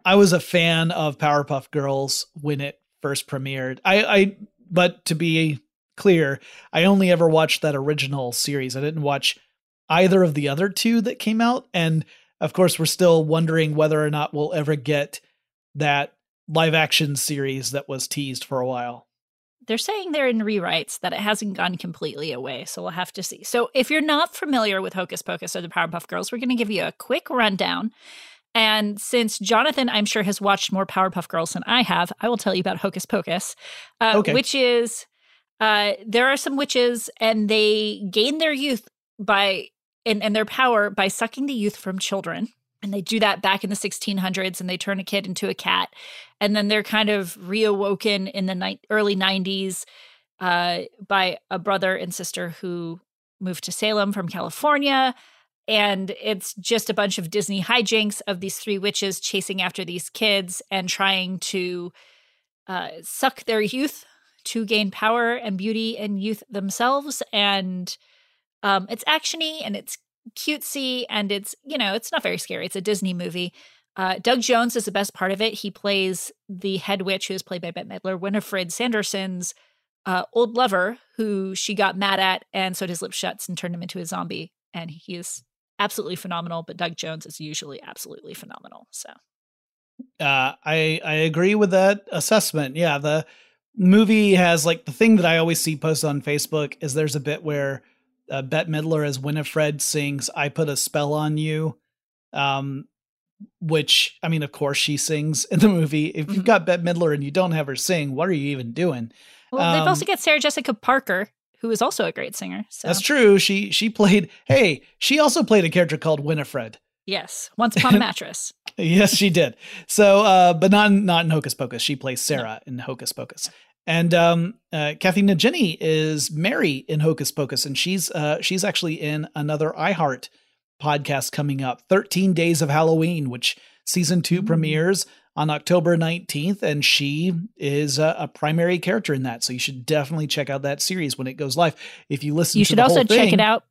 S2: I was a fan of Powerpuff Girls when it first premiered. I, I, but to be clear, I only ever watched that original series. I didn't watch either of the other two that came out. And of course, we're still wondering whether or not we'll ever get that live action series that was teased for a while.
S3: They're saying they're in rewrites, that it hasn't gone completely away. So we'll have to see. So if you're not familiar with Hocus Pocus or the Powerpuff Girls, we're going to give you a quick rundown. And since Jonathan, I'm sure, has watched more Powerpuff Girls than I have, I will tell you about Hocus Pocus, uh,
S2: Okay.
S3: which is uh, there are some witches and they gain their youth by and, and their power by sucking the youth from children. And they do that back in the 1600s and they turn a kid into a cat. And then they're kind of reawoken in the ni- early 90s uh, by a brother and sister who moved to Salem from California. And it's just a bunch of Disney hijinks of these three witches chasing after these kids and trying to uh, suck their youth to gain power and beauty and youth themselves. And um, it's actiony and it's cutesy and it's you know it's not very scary. It's a Disney movie. Uh, Doug Jones is the best part of it. He plays the head witch, who is played by Bette Midler, Winifred Sanderson's uh, old lover, who she got mad at and sewed his lips shut and turned him into a zombie. And he is absolutely phenomenal. But Doug Jones is usually absolutely phenomenal. So
S2: Uh, I I agree with that assessment. Yeah, the movie has like the thing that I always see posted on Facebook is there's a bit where uh, Bette Midler as Winifred sings "I Put a Spell on You," um, which I mean, of course, she sings in the movie. If you've got Bette Midler and you don't have her sing, what are you even doing?
S3: Well, they've
S2: Um,
S3: also got Sarah Jessica Parker, who is also a great singer. So
S2: That's true. She she played. Hey, she also played a character called Winifred.
S3: yes, Once Upon a [laughs] Mattress.
S2: yes, she did. So, uh, but not not in Hocus Pocus. She plays Sarah in Hocus Pocus. And um, uh, Kathy Najimy is Mary in Hocus Pocus, and she's uh, she's actually in another iHeart podcast coming up, Thirteen Days of Halloween, which season two premieres on October nineteenth, and she is a, a primary character in that. So you should definitely check out that series when it goes live. If you listen,
S3: You should also
S2: whole
S3: check it out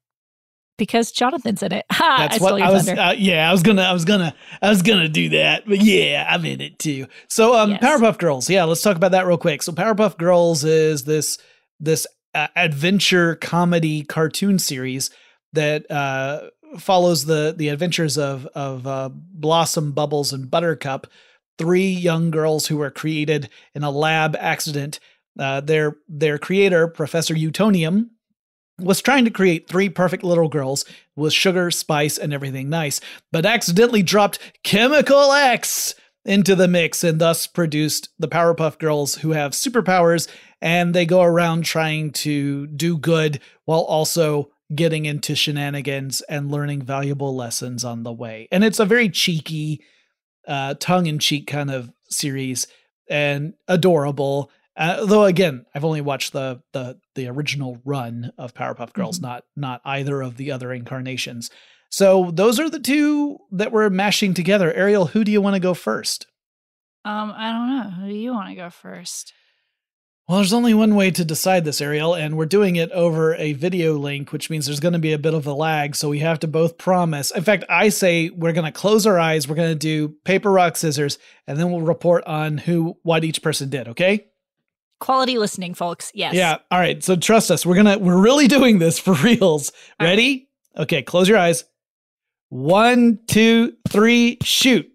S3: because Jonathan's in it. [laughs] Ha!
S2: that's
S3: I
S2: what I was. Uh, yeah, I was gonna. I was gonna. I was gonna do that. But yeah, I'm in it too. So, um,
S3: Yes.
S2: Powerpuff Girls. Yeah, let's talk about that real quick. So, Powerpuff Girls is this this uh, adventure comedy cartoon series that uh, follows the the adventures of of uh, Blossom, Bubbles, and Buttercup, three young girls who were created in a lab accident. Uh, their their creator, Professor Utonium, was trying to create three perfect little girls with sugar, spice, and everything nice, but accidentally dropped Chemical X into the mix and thus produced the Powerpuff Girls who have superpowers and they go around trying to do good while also getting into shenanigans and learning valuable lessons on the way. And it's a very cheeky, uh, tongue in cheek kind of series and adorable. Uh, though again, I've only watched the the the original run of Powerpuff Girls, not not either of the other incarnations. So those are the two that we're mashing together. Ariel, who do you want to go first?
S3: Um, I don't know. Who do you want to go first?
S2: Well, there's only one way to decide this, Ariel, and we're doing it over a video link, which means there's going to be a bit of a lag. So we have to both promise. In fact, I say we're going to close our eyes, we're going to do paper, rock, scissors, and then we'll report on who, what each person did. Okay?
S3: Quality listening, folks. Yes.
S2: Yeah. All right. So trust us. We're gonna we're really doing this for [laughs] reals. Ready? Okay. Close your eyes. One, two, three, shoot.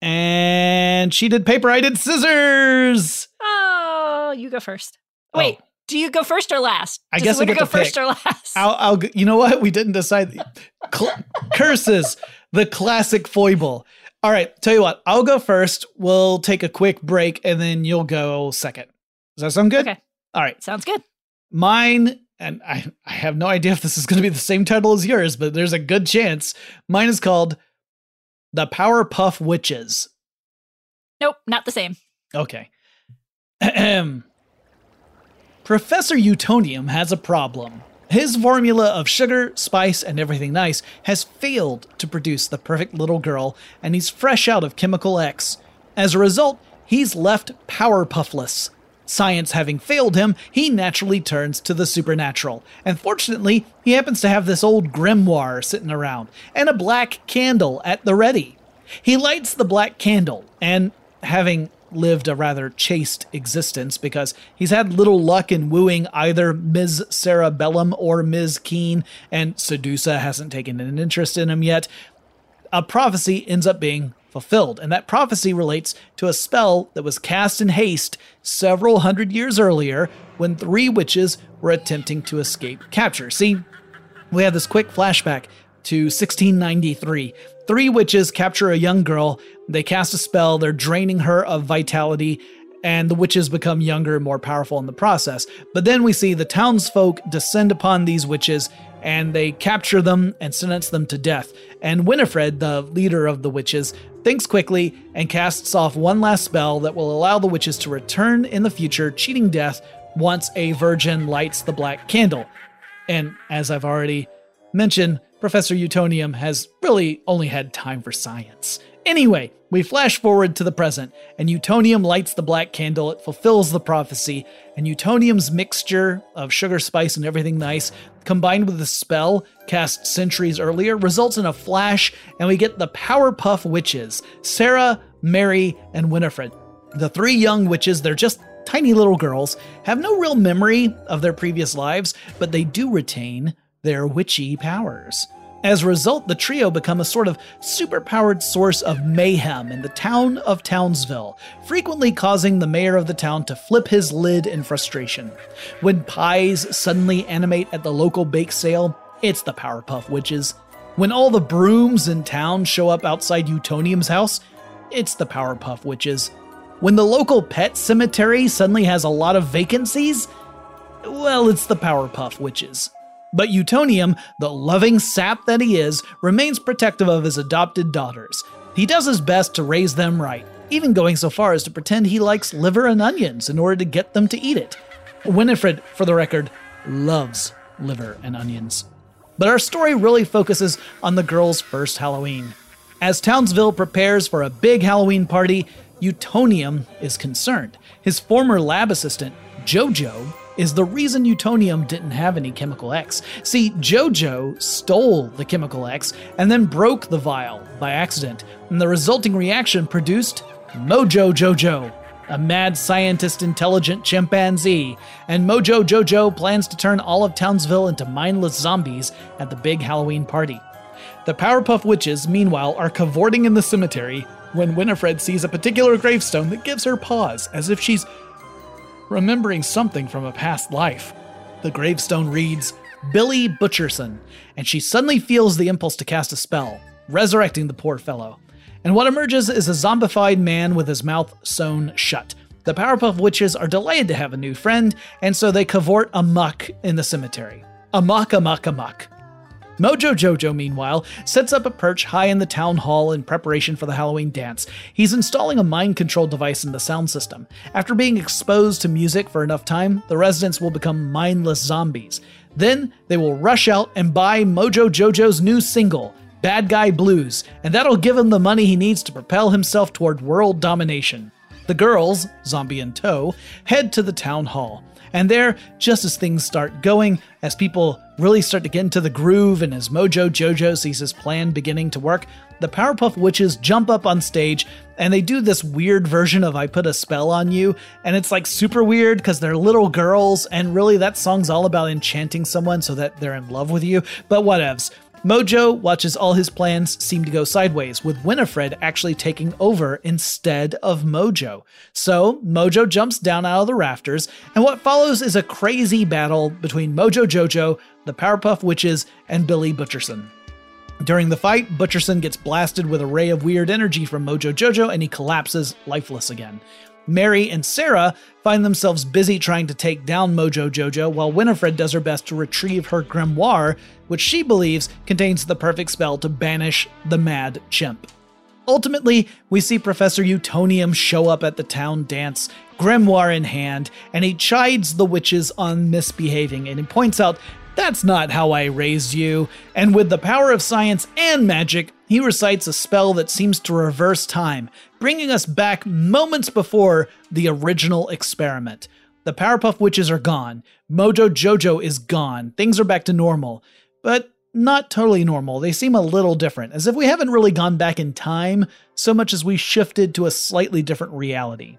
S2: And she did paper. I did scissors.
S3: Oh, you go first. Oh. Wait, do you go first or last?
S2: I
S3: Does
S2: guess I get
S3: go
S2: to pick.
S3: first or last?
S2: I'll, I'll. You know what? We didn't decide. Cl- curses. The classic foible. All right. Tell you what. I'll go first. We'll take a quick break, and then you'll go second. Does that sound good?
S3: Okay.
S2: All right.
S3: Sounds good.
S2: Mine, and I, I have no idea if this is going to be the same title as yours, but there's a good chance. Mine is called The Powerpuff Witches.
S3: Nope, not the same.
S2: Okay. [clears throat] Professor Utonium has a problem. His formula of sugar, spice, and everything nice has failed to produce the perfect little girl, and he's fresh out of Chemical X. As a result, he's left Powerpuffless. Science having failed him, he naturally turns to the supernatural. And fortunately, he happens to have this old grimoire sitting around, and a black candle at the ready. He lights the black candle, and having lived a rather chaste existence because he's had little luck in wooing either Ms. Sarah Bellum or Ms. Keene, and Sedusa hasn't taken an interest in him yet, a prophecy ends up being fulfilled. And that prophecy relates to a spell that was cast in haste several hundred years earlier when three witches were attempting to escape capture. See, we have this quick flashback to 1693. Three witches capture a young girl. They cast a spell. They're draining her of vitality, and the witches become younger and more powerful in the process. But then we see the townsfolk descend upon these witches and they capture them and sentence them to death. And Winifred, the leader of the witches, thinks quickly and casts off one last spell that will allow the witches to return in the future, cheating death once a virgin lights the black candle. And as I've already mentioned, Professor Utonium has really only had time for science. Anyway, we flash forward to the present, and Utonium lights the black candle. It fulfills the prophecy, and Utonium's mixture of sugar, spice, and everything nice, combined with the spell cast centuries earlier, results in a flash, and we get the Powerpuff Witches Sarah, Mary, and Winifred. The three young witches, they're just tiny little girls, have no real memory of their previous lives, but they do retain their witchy powers. As a result, the trio become a sort of superpowered source of mayhem in the town of Townsville, frequently causing the mayor of the town to flip his lid in frustration. When pies suddenly animate at the local bake sale, it's the Powerpuff Witches. When all the brooms in town show up outside Utonium's house, it's the Powerpuff Witches. When the local pet cemetery suddenly has a lot of vacancies, well, it's the Powerpuff Witches. But Utonium, the loving sap that he is, remains protective of his adopted daughters. He does his best to raise them right, even going so far as to pretend he likes liver and onions in order to get them to eat it. Winifred, for the record, loves liver and onions. But our story really focuses on the girls' first Halloween. As Townsville prepares for a big Halloween party, Utonium is concerned. His former lab assistant, Jojo, is the reason Utonium didn't have any Chemical X. See, Jojo stole the Chemical X and then broke the vial by accident, and the resulting reaction produced Mojo Jojo, a mad scientist intelligent chimpanzee, and Mojo Jojo plans to turn all of Townsville into mindless zombies at the big Halloween party. The Powerpuff Witches, meanwhile, are cavorting in the cemetery when Winifred sees a particular gravestone that gives her pause, as if she's remembering something from a past life. The gravestone reads, Billy Butcherson, and she suddenly feels the impulse to cast a spell, resurrecting the poor fellow. And what emerges is a zombified man with his mouth sewn shut. The Powerpuff Witches are delighted to have a new friend, and so they cavort amuck in the cemetery. Amuck, amuck, amuck. Mojo Jojo, meanwhile, sets up a perch high in the town hall in preparation for the Halloween dance. He's installing a mind control device in the sound system. After being exposed to music for enough time, the residents will become mindless zombies. Then they will rush out and buy Mojo Jojo's new single, Bad Guy Blues, and that'll give him the money he needs to propel himself toward world domination. The girls, zombie in tow, head to the town hall. And there, just as things start going, as people really start to get into the groove and as Mojo Jojo sees his plan beginning to work, the Powerpuff Witches jump up on stage and they do this weird version of I Put a Spell on You. And it's like super weird because they're little girls, and really that song's all about enchanting someone so that they're in love with you. But whatevs. Mojo watches all his plans seem to go sideways, with Winifred actually taking over instead of Mojo. So, Mojo jumps down out of the rafters, and what follows is a crazy battle between Mojo Jojo, the Powerpuff Witches, and Billy Butcherson. During the fight, Butcherson gets blasted with a ray of weird energy from Mojo Jojo and he collapses lifeless again. Mary and Sarah find themselves busy trying to take down Mojo Jojo while Winifred does her best to retrieve her grimoire, which she believes contains the perfect spell to banish the mad chimp. Ultimately, we see Professor Utonium show up at the town dance, grimoire in hand, and he chides the witches on misbehaving and he points out that's not how I raised you. And with the power of science and magic, he recites a spell that seems to reverse time, bringing us back moments before the original experiment. The Powerpuff Witches are gone. Mojo Jojo is gone. Things are back to normal. But not totally normal. They seem a little different, as if we haven't really gone back in time so much as we shifted to a slightly different reality.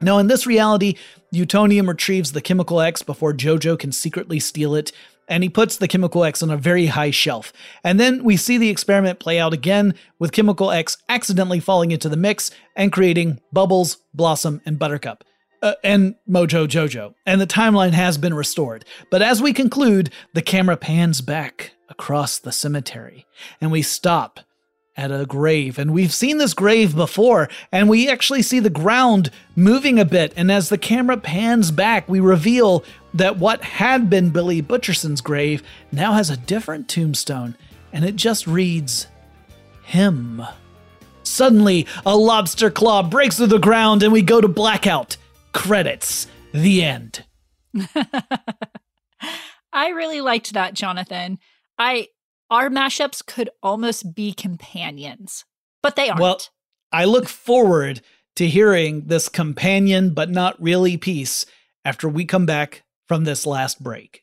S2: Now, in this reality, Utonium retrieves the Chemical X before Jojo can secretly steal it, and he puts the Chemical X on a very high shelf. And then we see the experiment play out again, with Chemical X accidentally falling into the mix and creating Bubbles, Blossom, and Buttercup. Uh, and Mojo Jojo. And the timeline has been restored. But as we conclude, the camera pans back across the cemetery, and we stop at a grave. And we've seen this grave before, and we actually see the ground moving a bit. And as the camera pans back, we reveal that what had been Billy Butcherson's grave now has a different tombstone, and it just reads, Him. Suddenly, a lobster claw breaks through the ground, and we go to blackout. Credits. The end. [laughs]
S3: I really liked that, Jonathan. I our mashups could almost be companions, but they aren't.
S2: Well, I look forward to hearing this companion but not really piece after we come back from this last break.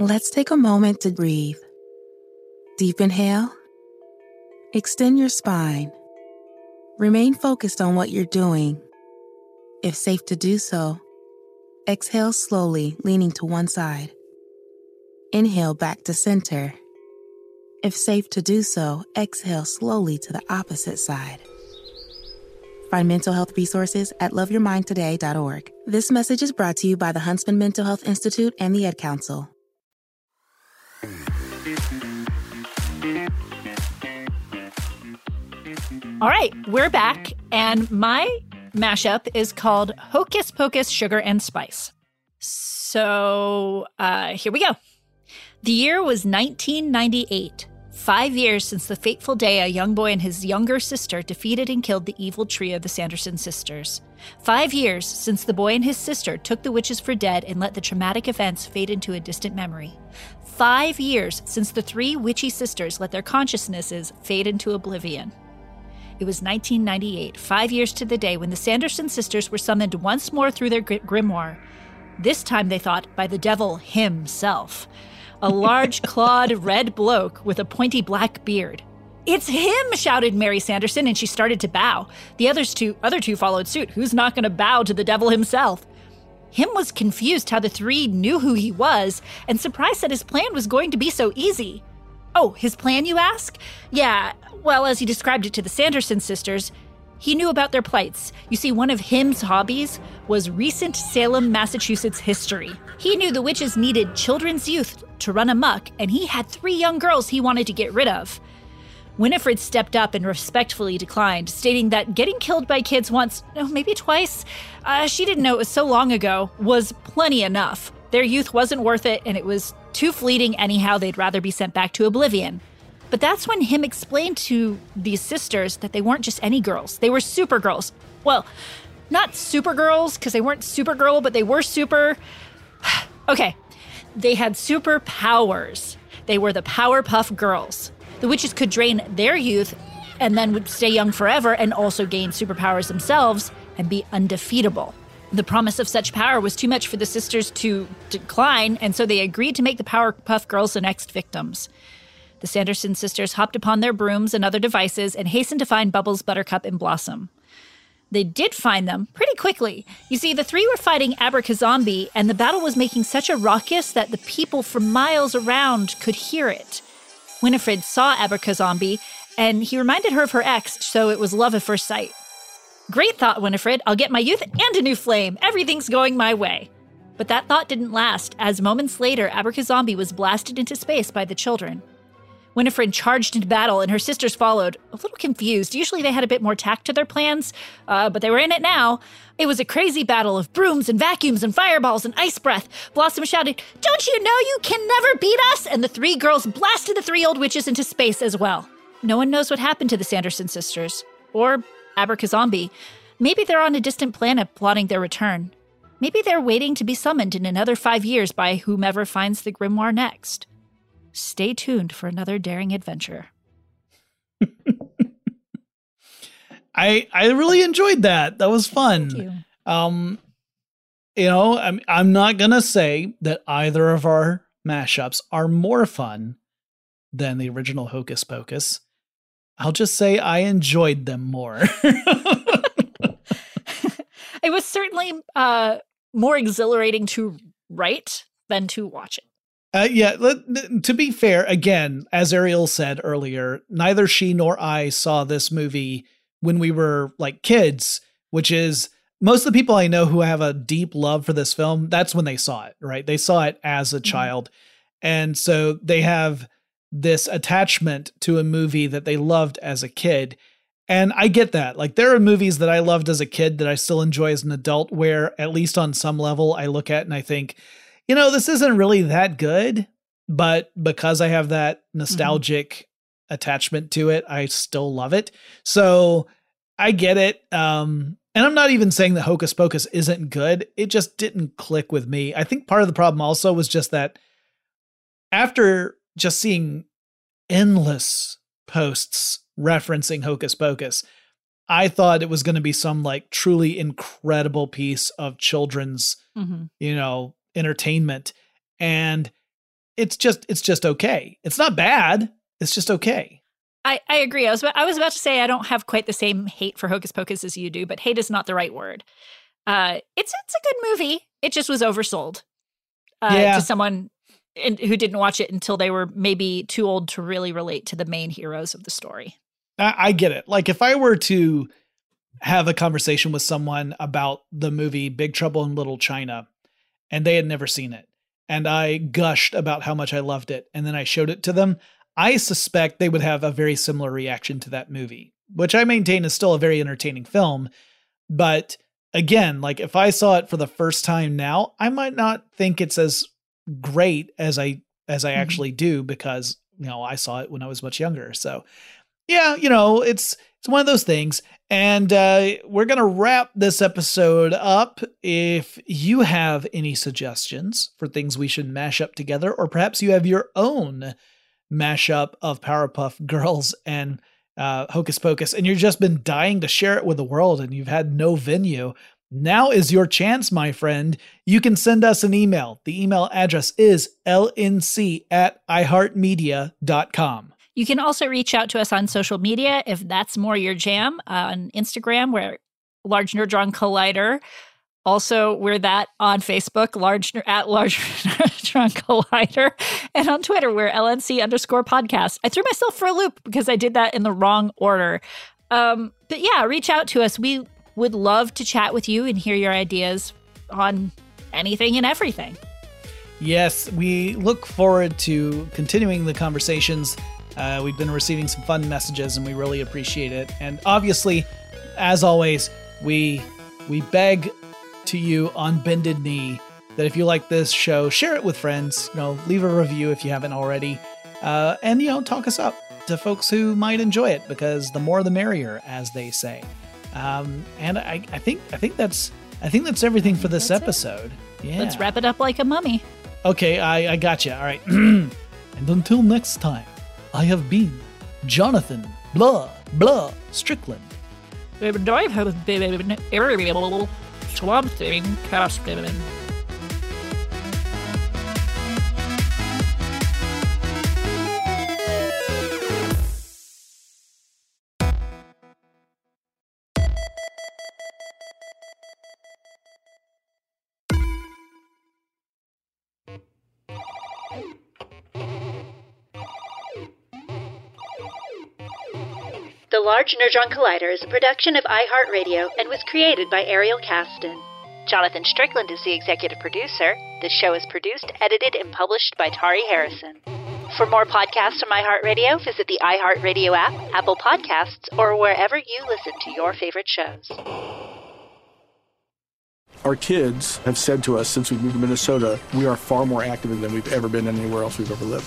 S1: Let's take a moment to breathe. Deep inhale. Extend your spine. Remain focused on what you're doing. If safe to do so, exhale slowly, leaning to one side. Inhale back to center. If safe to do so, exhale slowly to the opposite side. Find mental health resources at loveyourmindtoday.org. This message is brought to you by the Huntsman Mental Health Institute and the Ad Council.
S3: All right, we're back, and my mashup is called Hocus Pocus Sugar and Spice. So uh, here we go. The year was 1998, five years since the fateful day a young boy and his younger sister defeated and killed the evil trio, of the Sanderson sisters. Five years since the boy and his sister took the witches for dead and let the traumatic events fade into a distant memory. Five years since the three witchy sisters let their consciousnesses fade into oblivion. It was 1998, five years to the day, when the Sanderson sisters were summoned once more through their grimoire. This time, they thought, by the devil himself. A large, clawed, red bloke with a pointy black beard. It's him, shouted Mary Sanderson, and she started to bow. The others two, other two followed suit. Who's not going to bow to the devil himself? Him was confused how the three knew who he was and surprised that his plan was going to be so easy. Oh, his plan, you ask? Yeah, well, as he described it to the Sanderson sisters, he knew about their plights. You see, one of him's hobbies was recent Salem, Massachusetts history. He knew the witches needed children's youth to run amok, and he had three young girls he wanted to get rid of. Winifred stepped up and respectfully declined, stating that getting killed by kids once, no, maybe twice, uh, she didn't know it was so long ago, was plenty enough. Their youth wasn't worth it, and it was too fleeting anyhow, they'd rather be sent back to oblivion. But that's when him explained to these sisters that they weren't just any girls, they were super girls. Well, not super girls, because they weren't super girl, but they were super. [sighs] okay, they had superpowers. They were the Powerpuff Girls. The witches could drain their youth and then would stay young forever and also gain superpowers themselves and be undefeatable. The promise of such power was too much for the sisters to decline, and so they agreed to make the Powerpuff Girls the next victims. The Sanderson sisters hopped upon their brooms and other devices and hastened to find Bubbles, Buttercup, and Blossom. They did find them pretty quickly. You see, the three were fighting Abracazombie, and the battle was making such a ruckus that the people for miles around could hear it. Winifred saw Abracazombie, and he reminded her of her ex, so it was love at first sight. Great thought, Winifred. I'll get my youth and a new flame. Everything's going my way. But that thought didn't last, as moments later, Abracazombie was blasted into space by the children. Winifred charged into battle, and her sisters followed, a little confused. Usually they had a bit more tact to their plans, uh, but they were in it now. It was a crazy battle of brooms and vacuums and fireballs and ice breath. Blossom shouted, Don't you know you can never beat us? And the three girls blasted the three old witches into space as well. No one knows what happened to the Sanderson sisters, or Abracazombie. Maybe they're on a distant planet plotting their return. Maybe they're waiting to be summoned in another five years by whomever finds the grimoire next. Stay tuned for another daring adventure. [laughs]
S2: I I really enjoyed that. That was fun.
S3: You.
S2: Um you know, I'm I'm not going to say that either of our mashups are more fun than the original Hocus Pocus. I'll just say I enjoyed them more. [laughs]
S3: it was certainly uh more exhilarating to write than to watch it.
S2: Uh, yeah, let, to be fair, again, as Ariel said earlier, neither she nor I saw this movie when we were like kids, which is most of the people I know who have a deep love for this film, that's when they saw it, right? They saw it as a mm-hmm. child. And so they have this attachment to a movie that they loved as a kid. And I get that. Like, there are movies that I loved as a kid that I still enjoy as an adult, where at least on some level I look at and I think, you know, this isn't really that good, but because I have that nostalgic mm-hmm. attachment to it, I still love it. So I get it. Um, and I'm not even saying that Hocus Pocus isn't good. It just didn't click with me. I think part of the problem also was just that after just seeing endless posts referencing Hocus Pocus, I thought it was going to be some like truly incredible piece of children's, mm-hmm. you know, entertainment. And it's just it's just okay. It's not bad. It's just okay.
S3: I, I agree. I was I was about to say I don't have quite the same hate for Hocus Pocus as you do, but hate is not the right word. Uh, it's it's a good movie. It just was oversold uh, yeah. to someone in, who didn't watch it until they were maybe too old to really relate to the main heroes of the story.
S2: I, I get it. Like if I were to have a conversation with someone about the movie Big Trouble in Little China, and they had never seen it, and I gushed about how much I loved it, and then I showed it to them, I suspect they would have a very similar reaction to that movie, which I maintain is still a very entertaining film. But again, like if I saw it for the first time now, I might not think it's as great as I as I mm-hmm. actually do because you know I saw it when I was much younger. So yeah, you know it's it's one of those things. And uh, we're gonna wrap this episode up. If you have any suggestions for things we should mash up together, or perhaps you have your own mashup of Powerpuff Girls and uh, Hocus Pocus, and you've just been dying to share it with the world, and you've had no venue. Now is your chance, my friend. You can send us an email. The email address is lnc at iheartmedia.com.
S3: You can also reach out to us on social media if that's more your jam. Uh, on Instagram, where Large Nerdron Collider also, we're that on Facebook, large at large [laughs] drunk collider, and on Twitter, we're LNC underscore podcast. I threw myself for a loop because I did that in the wrong order. Um, but yeah, reach out to us. We would love to chat with you and hear your ideas on anything and everything.
S2: Yes, we look forward to continuing the conversations. Uh, we've been receiving some fun messages, and we really appreciate it. And obviously, as always, we we beg to you on bended knee that if you like this show, share it with friends. You know, leave a review if you haven't already, uh, and you know, talk us up to folks who might enjoy it because the more the merrier, as they say. Um, and I, I think I think that's I think that's everything for this episode. It. Yeah,
S3: let's wrap it up like a mummy.
S2: Okay, I I got you. All right, [clears throat] and until next time, I have been Jonathan blah blah Strickland. Swamp
S8: Large Nerdron Collider is a production of iHeartRadio and was created by Ariel Casten. Jonathan Strickland is the executive producer. The show is produced, edited, and published by Tari Harrison. For more podcasts from iHeartRadio, visit the iHeartRadio app, Apple Podcasts, or wherever you listen to your favorite shows.
S9: Our kids have said to us since we moved to Minnesota, we are far more active than we've ever been anywhere else we've ever lived.